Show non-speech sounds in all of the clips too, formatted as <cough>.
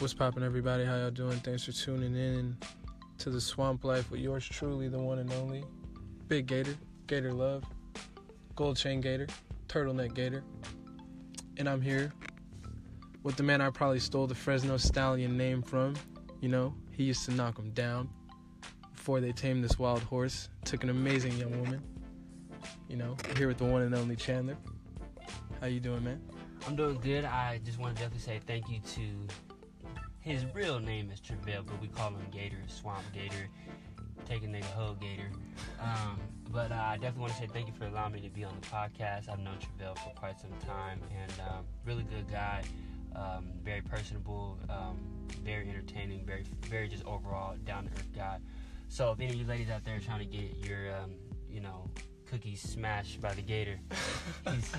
What's poppin', everybody? How y'all doing? Thanks for tuning in to the Swamp Life with yours truly, the one and only Big Gator, Gator Love, Gold Chain Gator, Turtleneck Gator, and I'm here with the man I probably stole the Fresno Stallion name from. You know, he used to knock him down before they tamed this wild horse. Took an amazing young woman. You know, here with the one and only Chandler. How you doing, man? I'm doing good. I just want to definitely say thank you to his real name is Travell, but we call him Gator, Swamp Gator, taking nigga hoe Gator. Um, but uh, I definitely want to say thank you for allowing me to be on the podcast. I've known Travell for quite some time, and um, really good guy, um, very personable, um, very entertaining, very very just overall down to earth guy. So if any of you ladies out there trying to get your um, you know cookies smashed by the Gator, <laughs> he's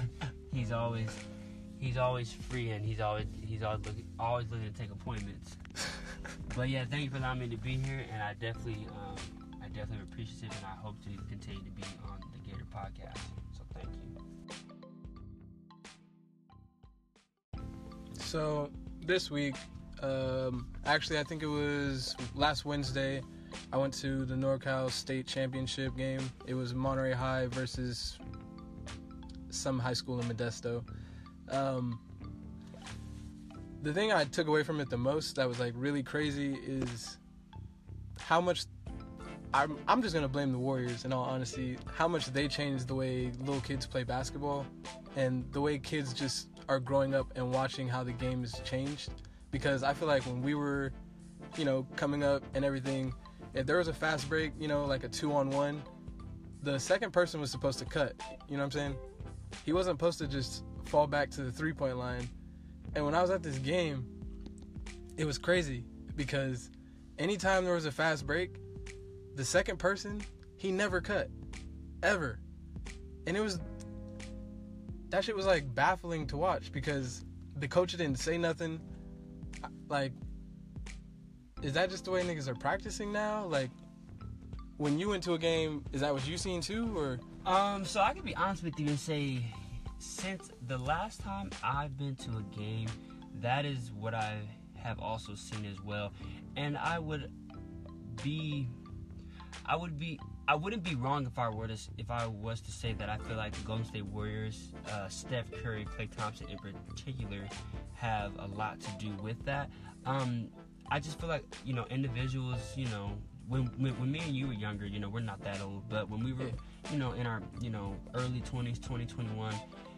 he's always he's always free and he's always he's always looking always looking to take appointments. <laughs> but yeah, thank you for allowing me to be here, and I definitely um, I definitely appreciate it, and I hope to continue to be on the Gator podcast. So thank you. So this week, um, actually, I think it was last Wednesday. I went to the NorCal State Championship game. It was Monterey High versus some high school in Modesto. Um, the thing I took away from it the most that was like really crazy is how much I'm, I'm just gonna blame the Warriors in all honesty. How much they changed the way little kids play basketball and the way kids just are growing up and watching how the game has changed. Because I feel like when we were, you know, coming up and everything, if there was a fast break, you know, like a two on one, the second person was supposed to cut. You know what I'm saying? He wasn't supposed to just fall back to the three point line. And when I was at this game, it was crazy because anytime there was a fast break, the second person, he never cut. Ever. And it was that shit was like baffling to watch because the coach didn't say nothing. Like is that just the way niggas are practicing now? Like when you went to a game, is that what you seen too or Um, so I can be honest with you and say, since the last time I've been to a game, that is what I have also seen as well, and I would be, I would be, I wouldn't be wrong if I were to, if I was to say that I feel like the Golden State Warriors, uh, Steph Curry, Klay Thompson in particular, have a lot to do with that. Um, I just feel like you know individuals, you know, when, when when me and you were younger, you know, we're not that old, but when we were, you know, in our you know early twenties, 20, 21,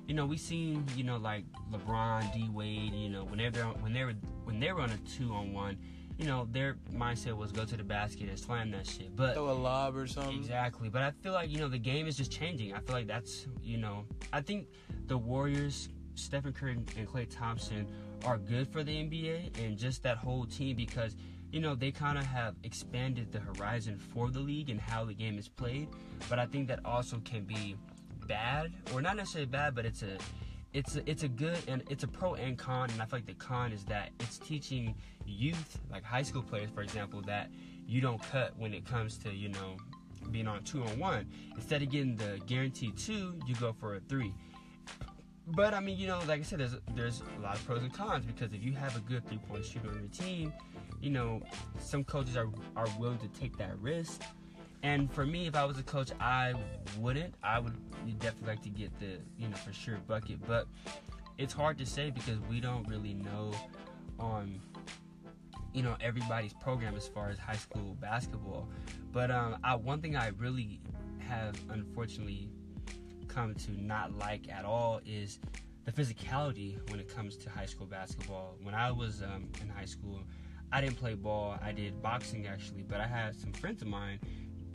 you know, we seen you know like LeBron, D Wade, you know, whenever they're on, when they were when they were on a two on one, you know, their mindset was go to the basket and slam that shit. But throw a lob or something? Exactly. But I feel like, you know, the game is just changing. I feel like that's, you know, I think the Warriors, Stephen Curry and Klay Thompson are good for the NBA and just that whole team because, you know, they kind of have expanded the horizon for the league and how the game is played. But I think that also can be bad, or not necessarily bad, but it's a it's a, it's a good and it's a pro and con and i feel like the con is that it's teaching youth like high school players for example that you don't cut when it comes to you know being on two on one instead of getting the guaranteed two you go for a three. But i mean you know like i said there's there's a lot of pros and cons because if you have a good three point shooter on your team you know some coaches are are willing to take that risk and for me, if I was a coach, I wouldn't. I would definitely like to get the, you know, for sure bucket. But it's hard to say because we don't really know on, you know, everybody's program as far as high school basketball. But um, I, one thing I really have unfortunately come to not like at all is the physicality when it comes to high school basketball. When I was um, in high school, I didn't play ball. I did boxing actually, but I had some friends of mine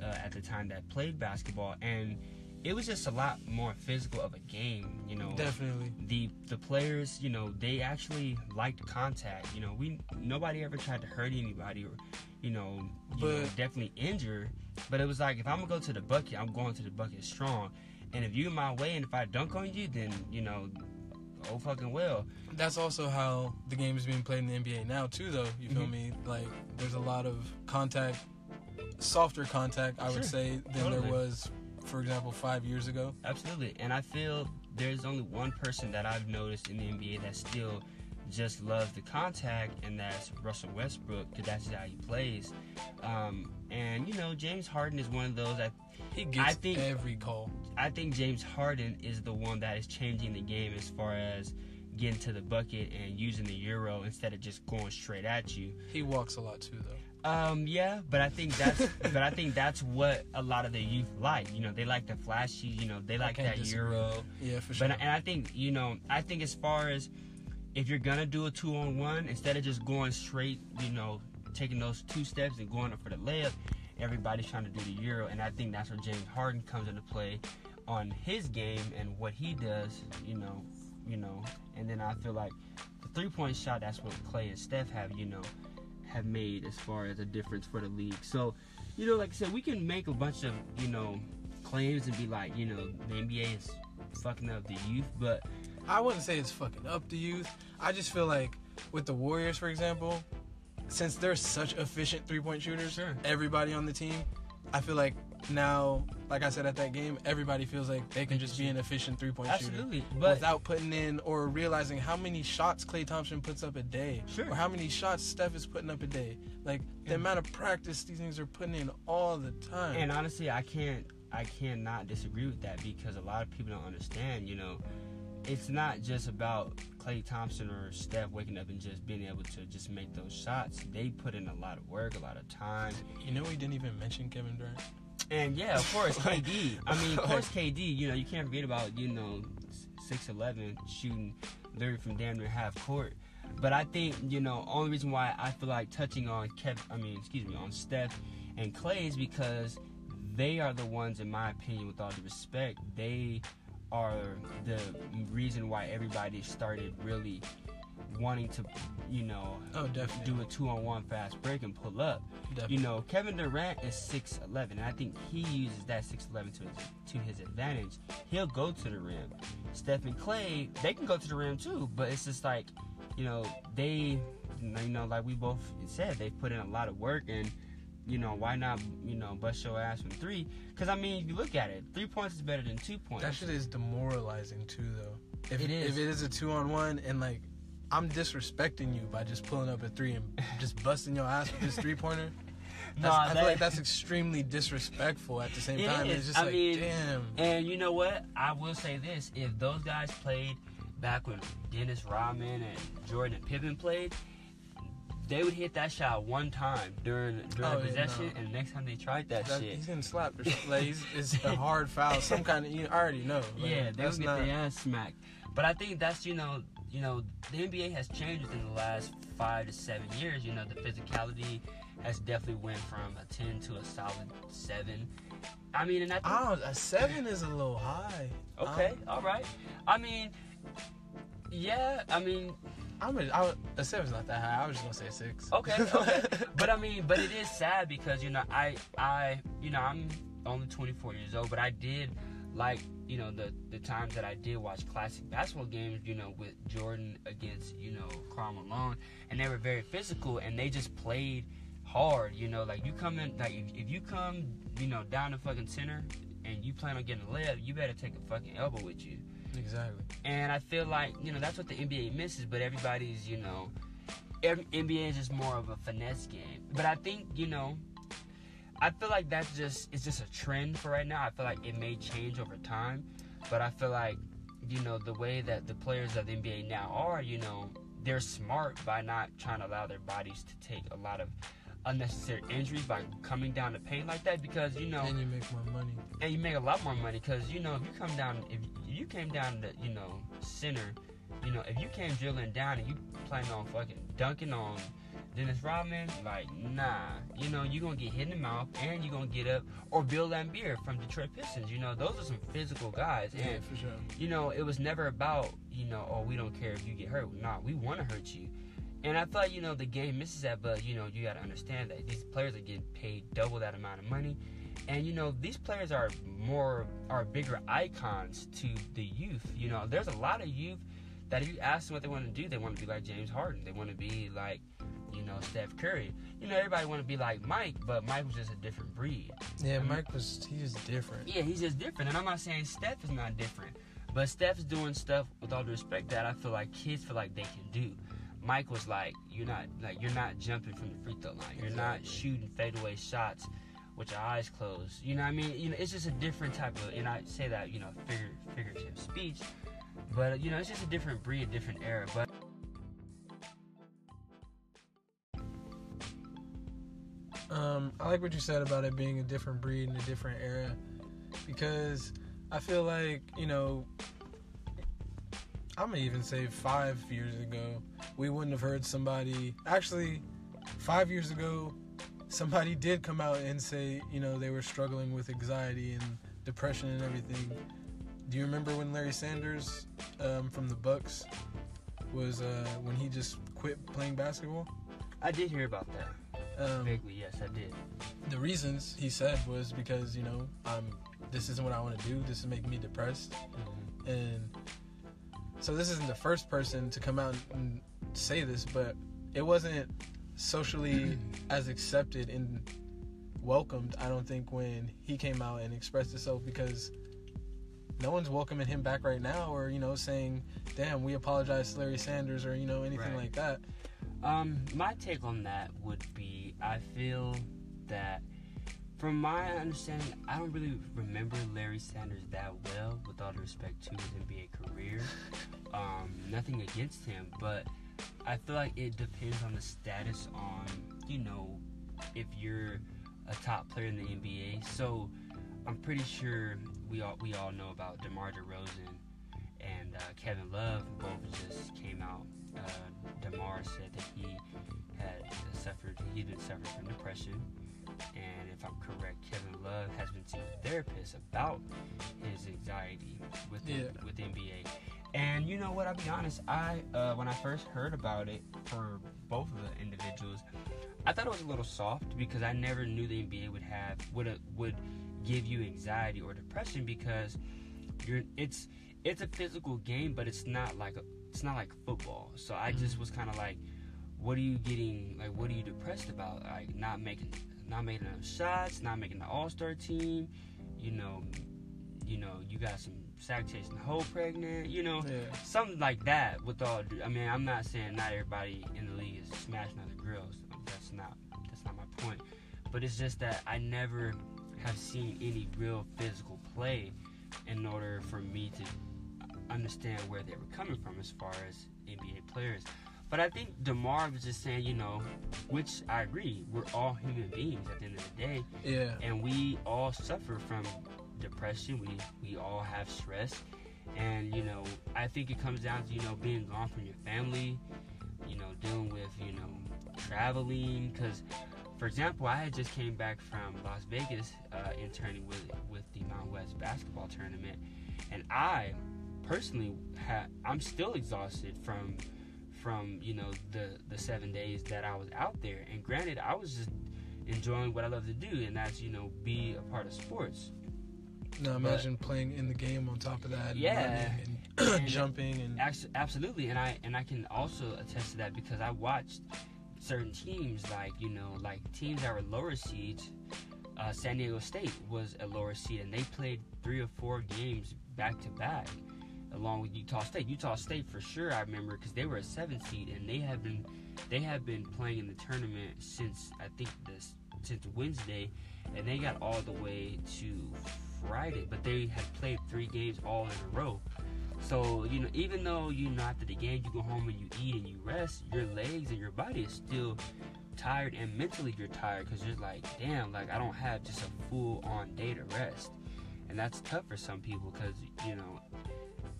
uh, at the time that played basketball, and it was just a lot more physical of a game. You know, Definitely. the the players, you know, they actually liked contact. You know, we nobody ever tried to hurt anybody or, you know, you know, definitely injure. But it was like if I'm gonna go to the bucket, I'm going to the bucket strong. And if you're in my way, and if I dunk on you, then you know, oh fucking well. That's also how the game is being played in the NBA now too though, you feel Mhm. me? Like there's a lot of contact softer contact I would say than Totally. there was for example 5 years ago. Absolutely. And I feel there's only one person that I've noticed in the NBA that still just loves the contact, and that's Russell Westbrook because that's how he plays. Um, and you know, James Harden is one of those that He gets I think- every call. I think James Harden is the one that is changing the game as far as getting to the bucket and using the euro instead of just going straight at you. He walks a lot too, though. Um, yeah, but I think that's but I think that's what a lot of the youth like. You know, they like the flashy. You know, they like that disagree. euro. Yeah, for sure. But and I think you know, I think as far as if you're gonna do a two on one, instead of just going straight, you know, taking those two steps and going up for the layup, everybody's trying to do the euro, and I think that's where James Harden comes into play on his game and what he does. You know, you know, and then I feel like the three point shot. That's what Klay and Steph have. You know, have made as far as a difference for the league. So, you know, like I said, we can make a bunch of you know claims and be like, you know, the NBA is fucking up the youth, but I wouldn't say it's fucking up the youth. I just feel like with the Warriors, for example, since they're such efficient three point shooters, Sure. everybody on the team, I feel like now, like I said at that game, everybody feels like they can just be an efficient three point shooter. Absolutely, but without putting in or realizing how many shots Klay Thompson puts up a day, Sure. or how many shots Steph is putting up a day. Like the Yeah. amount of practice these things are putting in all the time. and honestly, I can't I cannot disagree with that because a lot of people don't understand. You know, it's not just about Klay Thompson or Steph waking up and just being able to just make those shots. They put in a lot of work, a lot of time, you know, we didn't even mention Kevin Durant. And yeah, of course, <laughs> KD. I mean, of course, KD. You know, you can't forget about you know six eleven shooting literally from damn near half court. But I think you know only reason why I feel like touching on Kev, I mean, excuse me, on Steph and Klay is because they are the ones, in my opinion, with all due respect, they are the reason why everybody started really wanting to, you know, Oh, definitely. do a two on one fast break and pull up. definitely. You know, Kevin Durant is six eleven, and I think he uses that six eleven to his to his advantage. He'll go to the rim. Stephen Klay, they can go to the rim too, but it's just like, you know, they, you know, like we both said, they put in a lot of work, and you know, why not, you know, bust your ass from three? Because I mean, you look at it, three points is better than two points. That shit is demoralizing too, though. If It is. If it is a two on one and like I'm disrespecting you by just pulling up a three and just busting your ass with this three pointer. <laughs> Nah, I feel like that's extremely disrespectful at the same It time. is. It's just I like, mean, damn. And you know what? I will say this: if those guys played back when Dennis Rodman and Jordan and Pippen played, they would hit that shot one time during during Oh, the yeah, possession, no. and the next time they tried that, That- shit, he's getting slapped or. Like he's, it's a hard foul, some kind of. You already know. Like, <laughs> yeah, they would get not. their ass smacked. But I think that's you know you know the NBA has changed within the last five to seven years. You know the physicality has definitely went from a ten to a solid seven. I mean, and I think I don't. A seven is a little high. okay, um, all right. I mean, yeah, I mean I'm a, I, a seven's not that high. I was just gonna say a six. Okay, okay. <laughs> but I mean, but it is sad because you know, I, I, you know, I'm only 24 years old, but I did like, you know, the the times that I did watch classic basketball games, you know, with Jordan against, you know, Karl Malone, and they were very physical, and they just played hard. You know, like you come in, like if, if you come, you know, down the fucking center, and you plan on getting a layup, you better take a fucking elbow with you. exactly. And I feel like, you know, that's what the NBA misses, but everybody's, you know, every, NBA is just more of a finesse game. But I think, you know, I feel like that's just, it's just a trend for right now. I feel like it may change over time, but I feel like, you know, the way that the players of the NBA now are, you know, they're smart by not trying to allow their bodies to take a lot of unnecessary injuries by coming down to paint like that because, you know, And you make more money. and you make a lot more money because you know if you come down if you came down to you know center you know if you came drilling down and you planning on fucking dunking on Dennis Rodman like nah you know you're gonna get hit in the mouth and you're gonna get up or Bill Laimbeer from Detroit Pistons you know those are some physical guys Yeah, and for sure. you know, it was never about, you know, oh, we don't care if you get hurt. Nah, we want to hurt you. And I thought, you know, the game misses that, but, you know, you got to understand that these players are getting paid double that amount of money. And, you know, these players are more, are bigger icons to the youth. You know, there's a lot of youth that if you ask them what they want to do, they want to be like James Harden. They want to be like, you know, Steph Curry. You know, everybody want to be like Mike, but Mike was just a different breed. Yeah, Mhm. Mike was he was different. Yeah, he's just different. And I'm not saying Steph is not different. But Steph's doing stuff with all due respect that I feel like kids feel like they can do. Mike was like, "You're not like you're not jumping from the free throw line. You're not Exactly. shooting fadeaway shots with your eyes closed. You know what I mean? You know, it's just a different type of. And I say that you know, figure, figurative speech, but you know, it's just a different breed, a different era. But Um, I like what you said about it being a different breed in a different era, because I feel like you know, I'm gonna even say five years ago, we wouldn't have heard somebody. Actually, five years ago, somebody <laughs> did come out and say, you know, they were struggling with anxiety and depression and everything. Do you remember when Larry Sanders um, from the Bucks was uh, when he just quit playing basketball? I did hear about that Um, vaguely. Yes, I did. the reasons he said was because you know I'm this isn't what I want to do. This is making me depressed, and so this isn't the first person to come out and say this, but it wasn't socially <clears throat> as accepted and welcomed. I don't think when he came out and expressed himself because no one's welcoming him back right now, or you know saying, "Damn, we apologize to Larry Sanders," or you know anything Right. like that. Um, my take on that would be I feel that from my understanding, I don't really remember Larry Sanders that well, with all due respect to his NBA career. <laughs> Um, nothing against him, but I feel like it depends on the status on, you know, if you're a top player in the NBA. So I'm pretty sure we all we all know about DeMar DeRozan and uh, Kevin Love both just came out. Uh, DeMar said that he had suffered, he'd been suffering from depression. And if I'm correct, Kevin Love has been seeing a therapist about his anxiety with the, Yeah. with the NBA. And you know what? I'll be honest. I uh, when I first heard about it for both of the individuals, I thought it was a little soft because I never knew the NBA would have would uh, would give you anxiety or depression because you're it's it's a physical game, but it's not like a, it's not like football. So I just was mm. kind of like, what are you getting? Like, what are you depressed about? Like, not making not making enough shots, not making the All Star team. You know, you know, you got some sack chasing hoe pregnant. You know, Yeah. something like that. With all, I mean, I'm not saying not everybody in the league is smashing other grills. That's not that's not my point. But it's just that I never have seen any real physical play in order for me to understand where they were coming from as far as NBA players. But I think DeMar was just saying, you know, which I agree, we're all human beings at the end of the day Yeah. and we all suffer from depression. We we all have stress, and you know I think it comes down to you know being gone from your family, you know dealing with you know traveling. Because for example, I had just came back from Las Vegas uh, interning with with the Mountain West basketball tournament, and I personally ha- I'm still exhausted from from you know the the seven days that I was out there. And granted, I was just enjoying what I love to do, and that's you know be a part of sports. Now imagine playing in the game on top of that. and Yeah. and, And- <clears throat> jumping and Absolutely, and I and I can also attest to that because I watched certain teams like you know like teams that were lower seeds. Uh, San Diego State was a lower seed, and they played three or four games back to back, along with Utah State. Utah State for sure, I remember because they were a seven seed, and they have been they have been playing in the tournament since I think this since Wednesday, and they got all the way to Friday, but they had played three games all in a row. So, you know, even though you know after the game you go home and you eat and you rest, your legs and your body is still tired and mentally you're tired because you're like, damn, like I don't have just a full on day to rest. And that's tough for some people because, you know,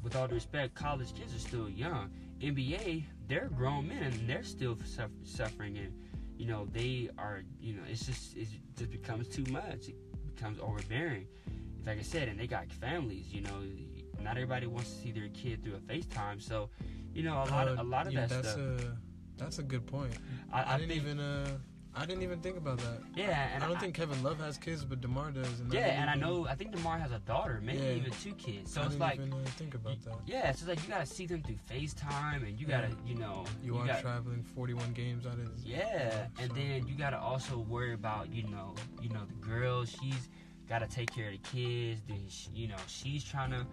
with all due respect, college kids are still young. NBA, they're grown men and they're still suffer- suffering and, you know, they are, you know, it's just, it just becomes too much. It becomes overbearing. Like I said, and they got families, you know, not everybody wants to see their kid through a FaceTime. So, you know, a lot of a lot of Oh, yeah, that that's stuff. A, that's a good point. I, I, I didn't think- even uh, I didn't even think about that. Yeah, and I don't think Kevin Love has kids, but Demar does. And Yeah, didn't and I know. I think Demar has a daughter, maybe Yeah. even two kids. So I it's like, even uh, think about that. yeah, so it's like you gotta see them through FaceTime, and you gotta, you know, You, are got, traveling 41 games out of. yeah, and so- then you gotta also worry about, you know, you know the girl. She's gotta take care of the kids. Then she, you know she's trying to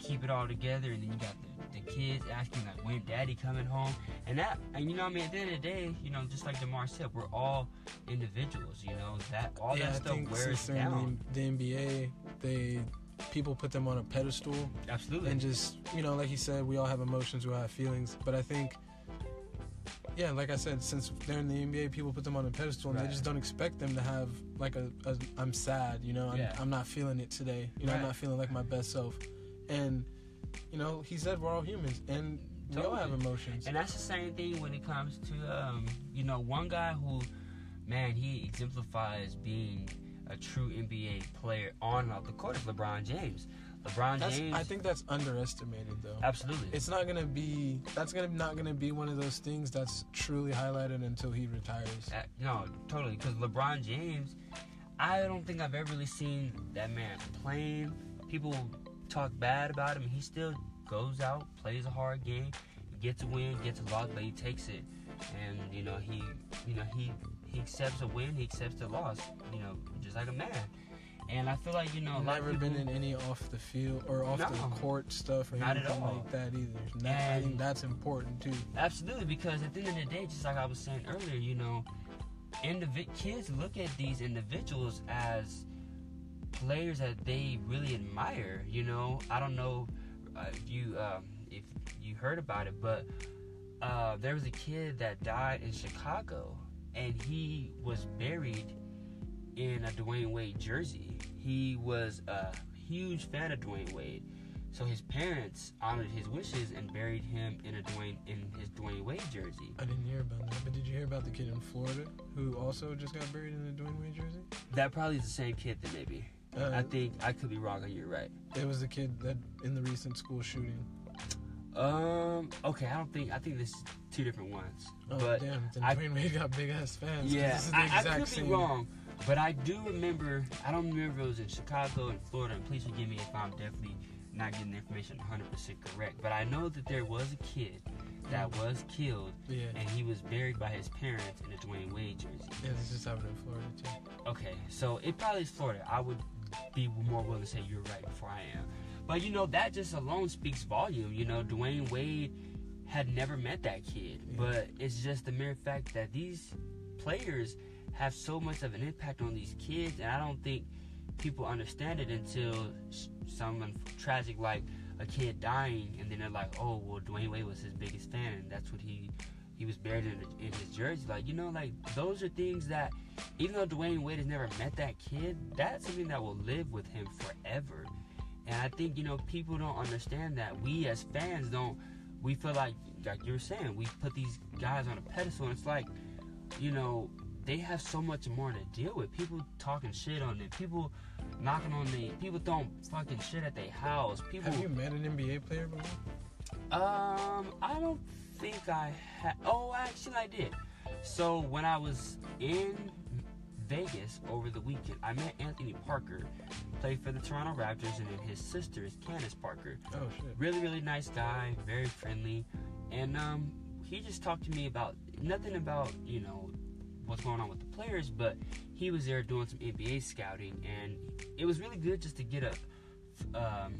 keep it all together, and then you got the, the kids asking like when daddy coming home, and that and you know I mean at the end of the day, you know just like Demar said, we're all individuals. You know that all yeah, that I stuff think wears down. in the, the NBA, they people put them on a pedestal Absolutely. and just you know, like he said, we all have emotions, we all have feelings. But I think, yeah, like I said, since they're in the NBA, people put them on a pedestal, and Right. they just don't expect them to have like a, a I'm sad, you know, I'm, Yeah. I'm not feeling it today, you know, I'm not feeling like my best self, and you know, he said we're all humans, and we all have emotions. And that's the same thing when it comes to, um, you know, one guy who, man, he exemplifies being a true NBA player on off the court is LeBron James. LeBron That's, James. I think that's underestimated though. absolutely. It's not gonna be. That's gonna not gonna be one of those things that's truly highlighted until he retires. Uh, no, totally. Because LeBron James, I don't think I've ever really seen that man playing. People talk bad about him, he still goes out, plays a hard game, gets a win, gets a loss, but he takes it. And you know he, you know he, he accepts a win, he accepts a loss. You know, just like a man. And I feel like you know Never people. been in any off the field or off the court stuff or Not anything like that either. That- I think that's important too. Absolutely, because at the end of the day, just like I was saying earlier, you know, indivi- kids look at these individuals as players that they really admire. You know, I don't know uh, if you um, if you heard about it, but uh, there was a kid that died in Chicago, and he was buried in a Dwyane Wade jersey. He was a huge fan of Dwyane Wade. So his parents honored his wishes and buried him in a Dwyane in his Dwyane Wade jersey. I didn't hear about that, but did you hear about the kid in Florida who also just got buried in a Dwyane Wade jersey? That probably is the same kid then maybe. Uh, I think I could be wrong and you're right. it was the kid that in the recent school shooting. Um okay, I don't think I think this is two different ones. Oh but damn! Then I- Dwyane Wade got big ass fans. yeah, this is the I, I exact could same. be wrong. But I do remember I don't remember if it was in Chicago and Florida and please forgive me if I'm definitely not getting the information 100% correct. But I know that there was a kid that was killed Yeah, and he was buried by his parents in a Dwyane Wade jersey. yeah, this just happened in Florida too. Okay, so it probably is Florida. I would be more willing to say you're right before I am. But you know, that just alone speaks volume. You know, Dwyane Wade had never met that kid. Yeah. But it's just the mere fact that these players have so much of an impact on these kids, and I don't think people understand it until someone tragic like a kid dying, and then they're like, "Oh, well, Dwyane Wade was his biggest fan, and that's what he he was buried in, in his jersey." Like, you know, like those are things that, even though Dwyane Wade has never met that kid, that's something that will live with him forever. And I think you know people don't understand that. We as fans don't. We feel like, like you were saying, we put these guys on a pedestal, and it's like, you know, they have so much more to deal with. People talking shit on them. People knocking on the. People throwing fucking shit at their house. People. Have you met an NBA player before? Um, I don't think I had. Oh, actually, I did. So when I was in Vegas over the weekend, I met Anthony Parker, played for the Toronto Raptors, and then his sister is Candace Parker. Oh shit. Really, really nice guy, very friendly, and um, he just talked to me about nothing about you know what's going on with the players, but he was there doing some NBA scouting, and it was really good just to get a um,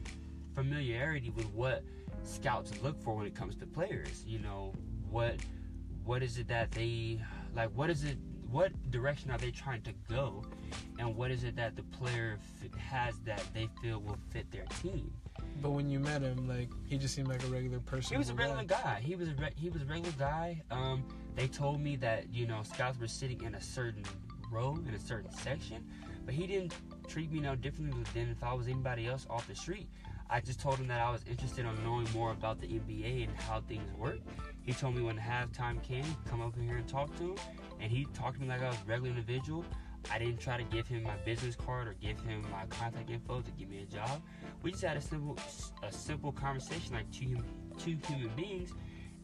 familiarity with what scouts look for when it comes to players. You know what what is it that they like? What is it? What direction are they trying to go? And what is it that the player f- has that they feel will fit their team? But when you met him, like he just seemed like a regular person. He was a regular guy. He was a re- he was a regular guy. Um, they told me that you know scouts were sitting in a certain row in a certain section, but he didn't treat me no differently than if I was anybody else off the street. I just told him that I was interested in knowing more about the NBA and how things work. He told me when halftime came, come over here and talk to him, and he talked to me like I was a regular individual. I didn't try to give him my business card or give him my contact info to give me a job. We just had a simple, a simple conversation like two two human beings,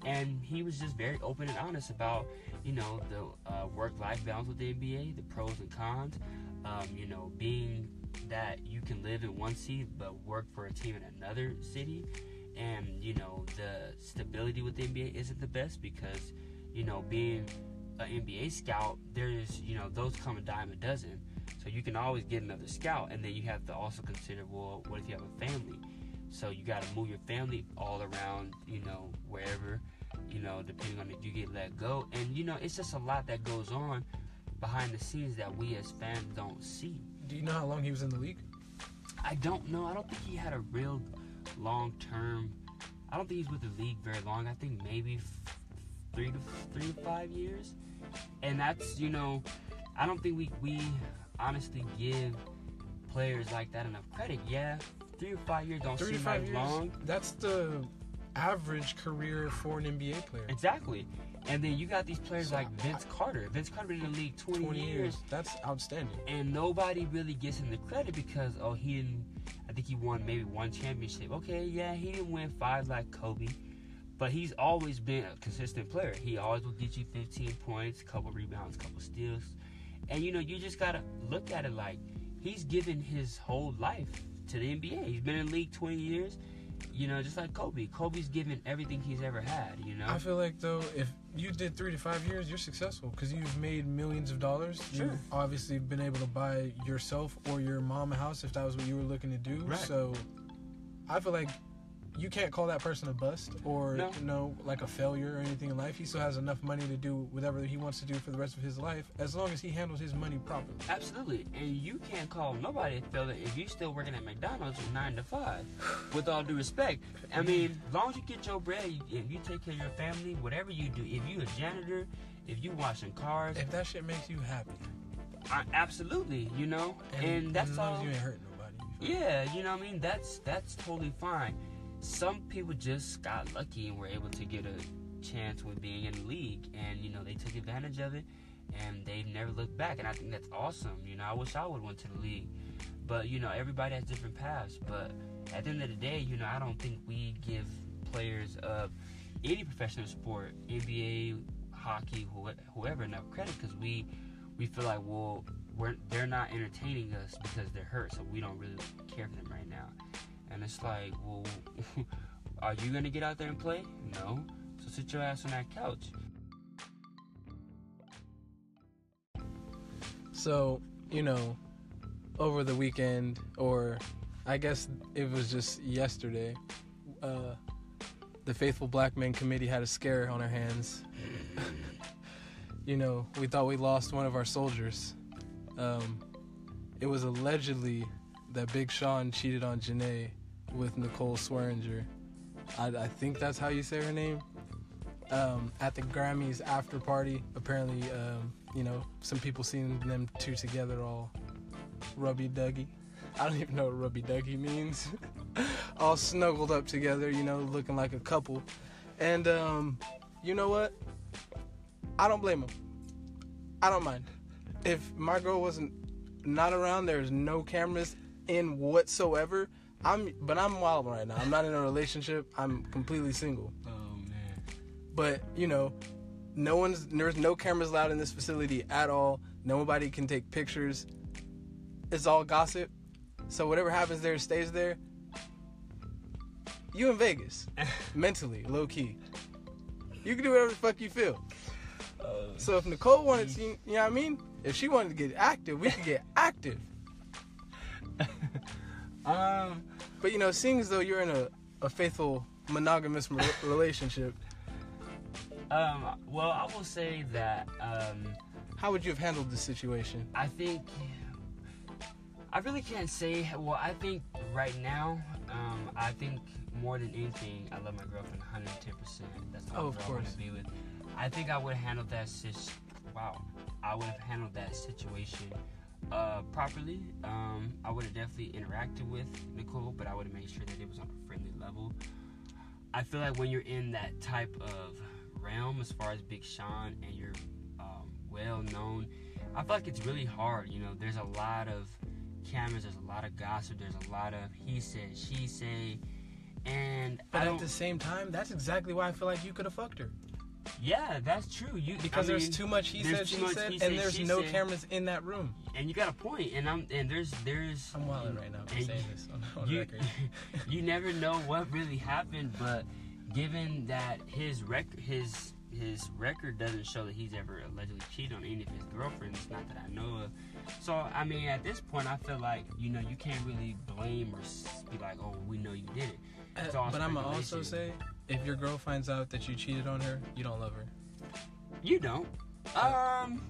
and he was just very open and honest about you know the uh, work-life balance with the NBA, the pros and cons. Um, you know, being that you can live in one city but work for a team in another city, and you know the stability with the NBA isn't the best because you know being an NBA scout, there's you know those come a dime a dozen. So you can always get another scout, and then you have to also consider, well, what if you have a family? So you got to move your family all around, you know, wherever, you know, depending on if you get let go. And you know, it's just a lot that goes on behind the scenes that we as fans don't see. Do you know how long he was in the league? I don't know. I don't think he had a real long term. I don't think he's with the league very long. I think maybe f- three to three to five years, and that's you know, I don't think we we honestly give players like that enough credit. Yeah, three or five years don't Three to five like years. long. That's the average career for an NBA player. Exactly. And then you got these players So, like Vince Carter. Vince Carter been in the league 20, 20 years, years. That's outstanding. and nobody really gives him the credit because oh he didn't. I think he won maybe one championship. Okay, yeah, he didn't win five like Kobe, but he's always been a consistent player. He always will get you 15 points, couple rebounds, couple steals, and you know you just gotta look at it like he's given his whole life to the NBA. He's been in the league 20 years. You know, just like Kobe. Kobe's given everything he's ever had. You know. I feel like though, if you did three to five years, you're successful because you've made millions of dollars. Sure. You've obviously been able to buy yourself or your mom a house if that was what you were looking to do. Right. So, I feel like you can't call that person a bust or No. you know like a failure or anything in life. He still has enough money to do whatever he wants to do for the rest of his life as long as he handles his money properly. Absolutely, and you can't call nobody a failure if you still working at McDonald's from nine to five. With all due respect, I mean, as long as you get your bread, if you take care of your family, whatever you do, if you a janitor, if you washing cars, If that shit makes you happy, I, absolutely, you know, and, that's as long all. as you ain't hurting nobody. you? Yeah, you know what I mean? That's that's totally fine. Some people just got lucky and were able to get a chance with being in the league and you know they took advantage of it and they've never looked back and I think that's awesome. You know, I wish I would went to the league. But you know, everybody has different paths. But at the end of the day, you know, I don't think we give players of any professional sport, NBA, hockey, who- whoever, enough credit because we we feel like well we're they're not entertaining us because they're hurt, so we don't really care for them. And it's like, well, <laughs> are you gonna get out there and play? No. So sit your ass on that couch. So, you know, over the weekend, or I guess it was just yesterday, uh, the Faithful Black Men Committee had a scare on our hands. <laughs> you know, we thought we lost one of our soldiers. Um, it was allegedly that Big Sean cheated on Jhené with Nicole Swearinger. I, I think that's how you say her name. Um, at the Grammys after party, apparently, um, you know, some people seen them two together all rubby duggy. I don't even know what rubby duggy means. <laughs> all snuggled up together, you know, looking like a couple. And um, you know what? I don't blame them. I don't mind. If my girl wasn't not around, there's no cameras in whatsoever. I'm, but I'm wild right now. I'm not in a relationship. I'm completely single. Oh man. But you know, no one's there's no cameras allowed in this facility at all. Nobody can take pictures. It's all gossip. So whatever happens there stays there. You in Vegas, <laughs> mentally, low key. You can do whatever the fuck you feel. So if Nicole wanted to, you know what I mean? If she wanted to get active, we could get active. <laughs> Um. But you know, seeing as though you're in a, a faithful monogamous re- <laughs> relationship, Um. Well, I will say that. Um. how would you have handled the situation? I think I really can't say. Well, I think right now, um, I think more than anything, I love my girlfriend 110. percent That's the Oh, of girl I want to be with. I think I would have handled that. Sis- wow, I would have handled that situation uh, properly. Um, I would have definitely interacted with Nicole, but I would have made sure that it was on a friendly level. I feel like when you're in that type of realm, as far as Big Sean, and you're um, well known, I feel like it's really hard. You know, there's a lot of cameras, there's a lot of gossip, there's a lot of he said, she say, and But at the same time, that's exactly why I feel like you could have fucked her. Yeah, that's true. You Because I there's too much he said, she said, he said, and there's no said. cameras in that room. and you got a point. and I'm and there's there's I'm wilding right now. I'm saying this on, on you, record. <laughs> you never know what really happened, but given that his rec his his record doesn't show that he's ever allegedly cheated on any of his girlfriends. Not that I know of. So I mean, at this point, I feel like you know you can't really blame or be like, oh, we know you did it. Uh, but I'm gonna also say, if your girl finds out that you cheated on her, you don't love her. You don't. Um,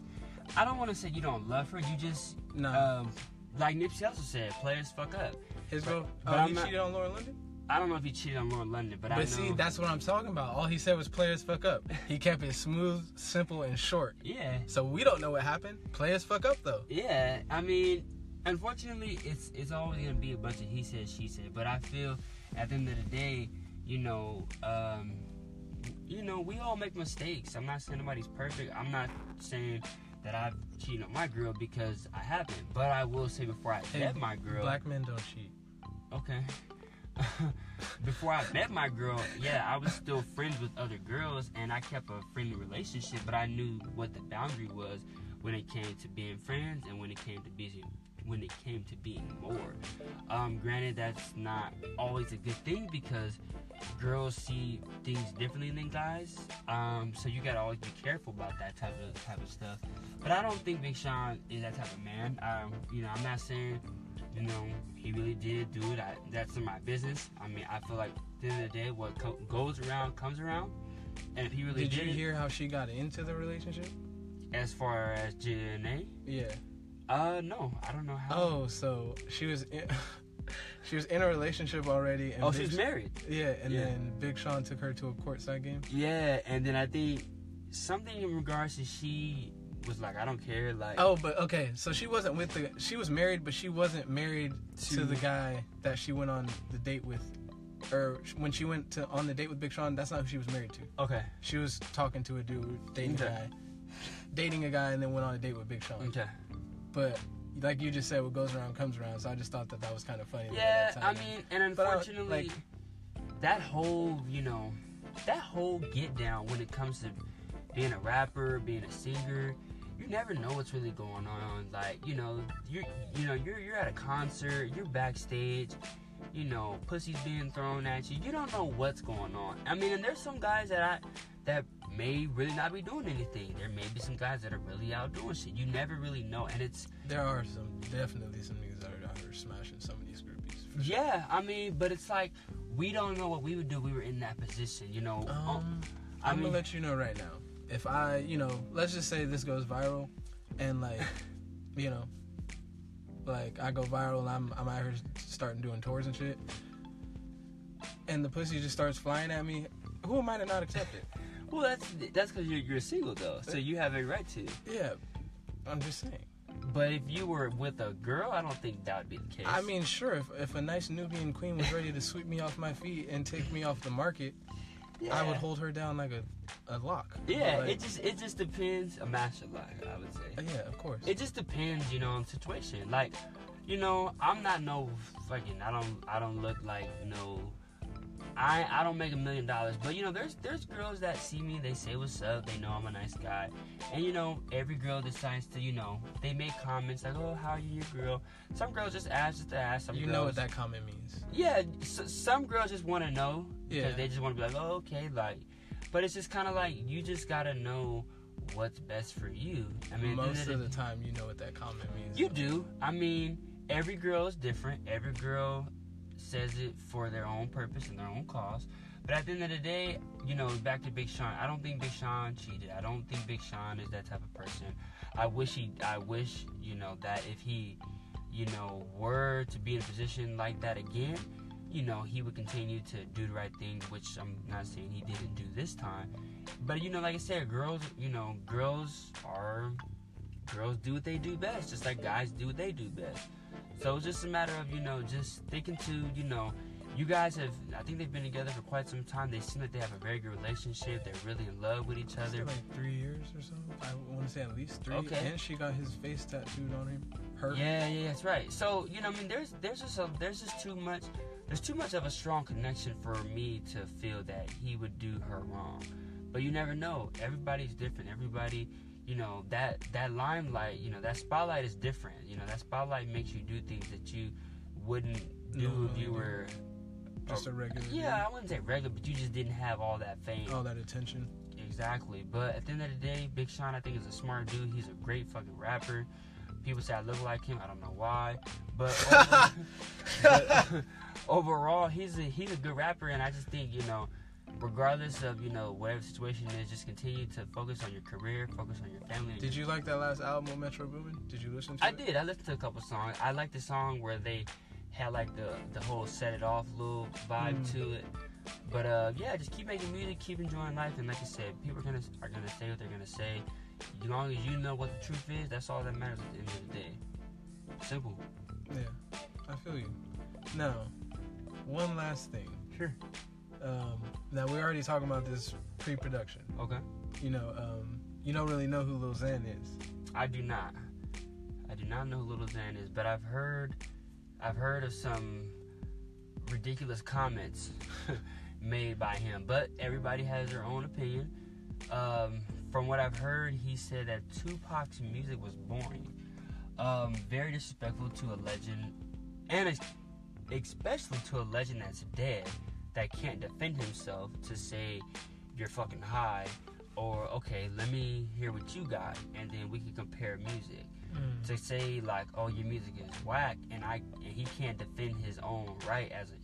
I don't want to say you don't love her. You just No, um, like Nipsey also said, players fuck up. his but- girl. but oh, he not- cheated on Lauren London. I don't know if he cheated on Lauren London, but, I. But see, that's what I'm talking about. All he said was players fuck up. He kept it smooth, simple, and short. yeah, So we don't know what happened. Players fuck up though. yeah. I mean, unfortunately, it's it's always gonna be a bunch of he said, she said. But I feel at the end of the day, you know, um, you know, we all make mistakes. I'm not saying nobody's perfect. I'm not saying that I've cheated on my girl because I haven't. But I will say before I Hey, met my girl, Black men don't cheat. Okay. <laughs> Before I met my girl, yeah, I was still friends with other girls and I kept a friendly relationship, but I knew what the boundary was when it came to being friends and when it came to being when it came to being more. Um, granted, that's not always a good thing because girls see things differently than guys. Um, so you gotta always be careful about that type of type of stuff. But I don't think Big Sean is that type of man. Um, you know, I'm not saying you know, he really did do it. I, that's in my business. I mean, I feel like at the end of the day, what co- goes around comes around. And if he really Did did, you hear how she got into the relationship? as far as Jhené, Yeah. uh, no, I don't know how. Oh, so she was in, <laughs> <laughs> she was in a relationship already. And oh, Big she's Sh- married. Yeah, and Yeah. then Big Sean took her to a courtside game. Yeah, and then I think something in regards to she was like, I don't care, like, Oh, but okay, so she wasn't with the. She was married, but she wasn't married to, To- the guy that she went on the date with, or when she went to on the date with Big Sean. That's not who she was married to. okay, She was talking to a dude, dating a guy, dating a guy, and then went on a date with Big Sean. okay. But like you just said, what goes around comes around. So I just thought that that was kind of funny. Yeah, that I mean, and I- uh, unfortunately, like- that whole, you know, that whole get down when it comes to being a rapper, being a singer, you never know what's really going on. Like, you know, you're, you know, you're you're at a concert, you're backstage, you know, pussy's being thrown at you. You don't know what's going on. I mean, and there's some guys that I that may really not be doing anything. There may be some guys that are really out doing shit. You never really know, and it's there are some definitely some niggas that are out here smashing some of these groupies. sure. Yeah, I mean, but it's like we don't know what we would do. if We were in that position, you know. Um, I I'm mean- gonna let you know right now. If I, you know, let's just say this goes viral, and like, <laughs> you know, like I go viral, and I'm I'm out here starting doing tours and shit, and the pussy just starts flying at me. Who am I to not accept it? Well, that's that's because you're you're single though, so you have a right to. Yeah, I'm just saying. But if you were with a girl, I don't think that would be the case. I mean, sure, if, if a nice Nubian queen was ready to sweep me off my feet and take me off the market, yeah. I would hold her down like a, a lock. Yeah, Like, it just it just depends. A master like I would say. yeah, of course. It just depends, you know, on situation. Like, you know, I'm not no fucking. I don't. I don't look like no. I I don't make a million dollars, but you know, there's there's girls that see me. They say what's up. They know I'm a nice guy, and you know, every girl decides to, you know, they make comments like, oh, how are you, your girl? Some girls just ask just to ask. Some you girls, know what that comment means. Yeah, some girls just want to know because Yeah. they just want to be like, oh, okay, like. But it's just kind of like you just gotta know what's best for you. I mean, at the end Most of the time, you know what that comment means. you do. I mean, every girl is different. Every girl says it for their own purpose and their own cause. But at the end of the day, you know, back to Big Sean. I don't think Big Sean cheated. I don't think Big Sean is that type of person. I wish he. I wish you know that if he, you know, were to be in a position like that again, you know, he would continue to do the right thing. Which I'm not saying he didn't do this time. But you know, like I said, girls. You know, girls are girls do what they do best, just like guys do what they do best. So it's just a matter of, you know, just thinking to, you know, you guys have, I think they've been together for quite some time. They seem like they have a very good relationship. They're really in love with each other. like three years or so. I want to say at least three. Okay. And she got his face tattooed on him. Her. Yeah, yeah, that's right. So you know, I mean, there's there's just a, there's just too much there's too much of a strong connection for me to feel that he would do her wrong. But you never know. Everybody's different. Everybody, you know, that that limelight, you know, that spotlight is different. You know, that spotlight makes you do things that you wouldn't do Normally if you were. Just a regular. Yeah, I wouldn't say regular, but you just didn't have all that fame. All that attention. Exactly. But at the end of the day, Big Sean, I think, is a smart dude. He's a great fucking rapper. People say I look like him. I don't know why, but, <laughs> over, <laughs> but <laughs> overall, he's a he's a good rapper, and I just think you know, regardless of you know whatever the situation is, just continue to focus on your career, focus on your family. Did you like that last album Metro Boomin? Did you listen to I it? I did. I listened to a couple songs. I like the song where they had like the the whole set it off little vibe Mm. to it. But uh, yeah, just keep making music, keep enjoying life, and like I said, people are gonna are gonna say what they're gonna say. As long as you know what the truth is, that's all that matters at the end of the day. Simple. Yeah, I feel you. Now, one last thing. Sure. Um, now we're already talking about this pre-production. Okay. You know, um, you don't really know who Lil Xan is. I do not. I do not know who Little Xan is, but I've heard, I've heard of some ridiculous comments <laughs> made by him. But everybody has their own opinion. Um, from what I've heard, he said that Tupac's music was boring, um, very disrespectful to a legend, and especially to a legend that's dead that can't defend himself to say you're fucking high or okay, let me hear what you got, and then we can compare music. Mm. To say like, oh, your music is whack, and I and he can't defend his own right as an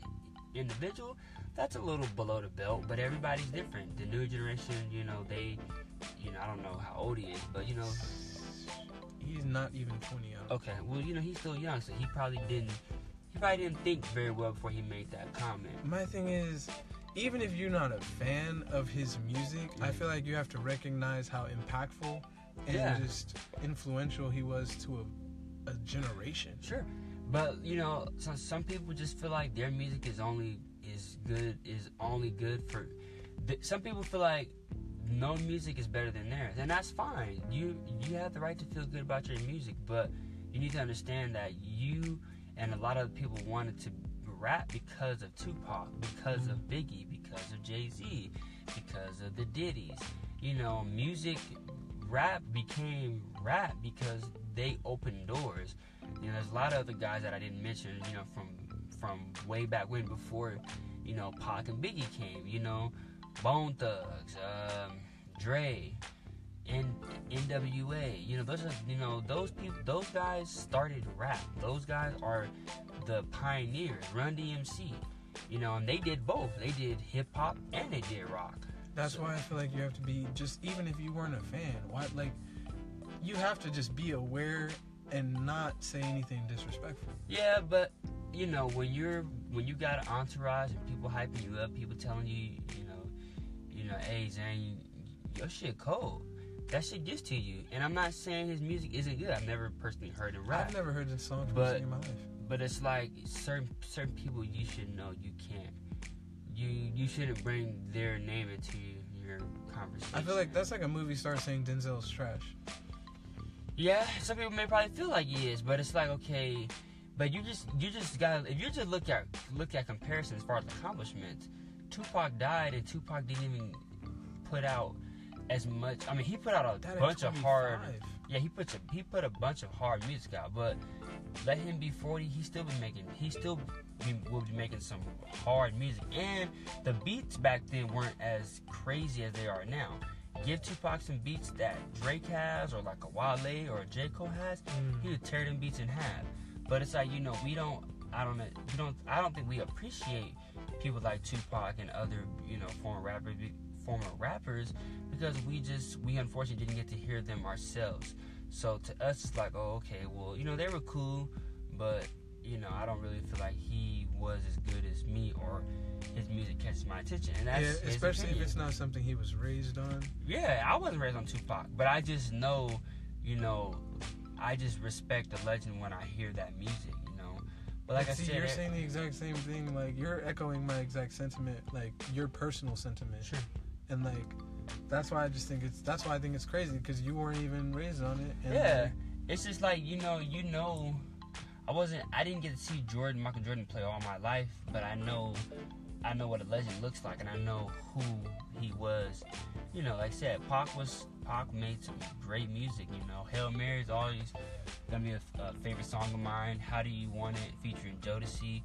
individual, that's a little below the belt. But everybody's different. The new generation, you know, they, you know, I don't know how old he is, but you know, He's not even 20 out. okay, well, you know, he's still young, so he probably didn't, he probably didn't think very well before he made that comment. My thing is, even if you're not a fan of his music, I Mhm. feel like you have to recognize how impactful and Yeah. just influential he was to a, a generation. Sure, but you know, some some people just feel like their music is only is good is only good for. th- Some people feel like no music is better than theirs, and that's fine. You you have the right to feel good about your music, but you need to understand that you and a lot of people wanted to rap because of Tupac, because of Biggie, because of Jay Z, because of the Diddy's. You know, music rap became rap because they opened doors. You know, there's a lot of other guys that I didn't mention. You know, from from way back when before, you know, Pac and Biggie came. You know, Bone Thugs, um, Dre, and NWA. You know, those are you know those people. Those guys started rap. Those guys are the pioneers. Run DMC. You know, and they did both. They did hip hop and they did rock. That's why I feel like you have to be just even if you weren't a fan, why like you have to just be aware and not say anything disrespectful. Yeah, but you know when you're when you got an entourage and people hyping you up, people telling you, you know, you know, hey Zane, you, your shit cold. That shit gets to you. And I'm not saying his music isn't good. I've never personally heard him rap, I've never heard this song But- in my life. but it's like certain certain people you should know you can't. You you shouldn't bring their name into your conversation. I feel like that's like a movie star saying Denzel's trash. Yeah, some people may probably feel like he is, but it's like okay, but you just you just gotta if you just look at look at comparison as far as accomplishments, Tupac died and Tupac didn't even put out as much. I mean, he put out a That bunch of hard. Yeah, he puts a, he put a bunch of hard music out, but let him be forty, he still be making he still be, will be making some hard music, and the beats back then weren't as crazy as they are now. Give Tupac some beats that Drake has, or like a Wale or a J Cole has, Mm. he would tear them beats in half. But it's like you know we don't, I don't know, we don't, I don't think we appreciate people like Tupac and other you know former rappers, former rappers because we just we unfortunately didn't get to hear them ourselves. So to us, it's like, oh, okay, well, you know, they were cool, but you know, I don't really feel like he was as good as me or his music catches my attention. And that's yeah, especially opinion. if it's not something he was raised on. Yeah, I wasn't raised on Tupac, but I just know, you know, I just respect the legend when I hear that music, you know. But like I See, said, you're saying the exact same thing. Like you're echoing my exact sentiment, like your personal sentiment, sure. And like that's why I just think it's that's why I think it's crazy because you weren't even raised on it. And Yeah, like, it's just like you know, you know, I wasn't, I didn't get to see Jordan, Michael Jordan play all my life, but I know, I know what a legend looks like, and I know who he was. You know, like I said, Pac was, Pac made some great music. You know, Hail Mary is always gonna be a, a favorite song of mine. How do you want it? Featuring Jodeci.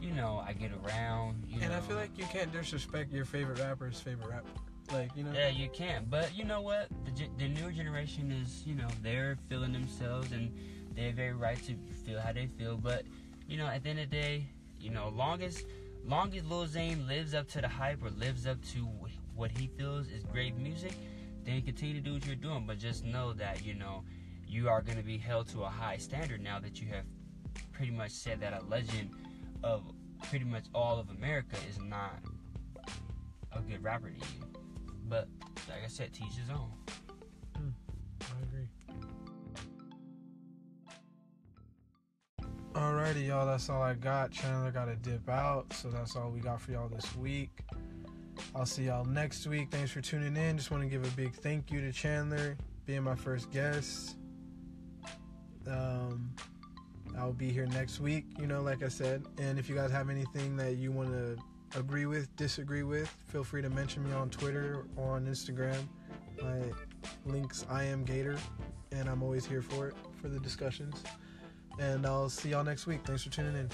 You know, I get around. You and know, I feel like you can't disrespect your favorite rapper's favorite rapper. Like you know. Yeah, you can't. But you know what? The, the newer generation is, you know, they're feeling themselves and they have every right to feel how they feel. But you know, at the end of the day, you know, long as long as Lil Zane lives up to the hype or lives up to what he feels is great music, then continue to do what you're doing. But just know that you know you are going to be held to a high standard now that you have pretty much said that a legend of pretty much all of America is not a good rapper to you. But like I said, teach his own. I agree. Alrighty, y'all. That's all I got. Chandler got to dip out, so that's all we got for y'all this week. I'll see y'all next week. Thanks for tuning in. Just want to give a big thank you to Chandler being my first guest. Um, I'll be here next week, you know, like I said. And if you guys have anything that you want to agree with, disagree with, feel free to mention me on Twitter or on Instagram. My links I am Gator, and I'm always here for it for the discussions. And I'll see y'all next week. Thanks for tuning in.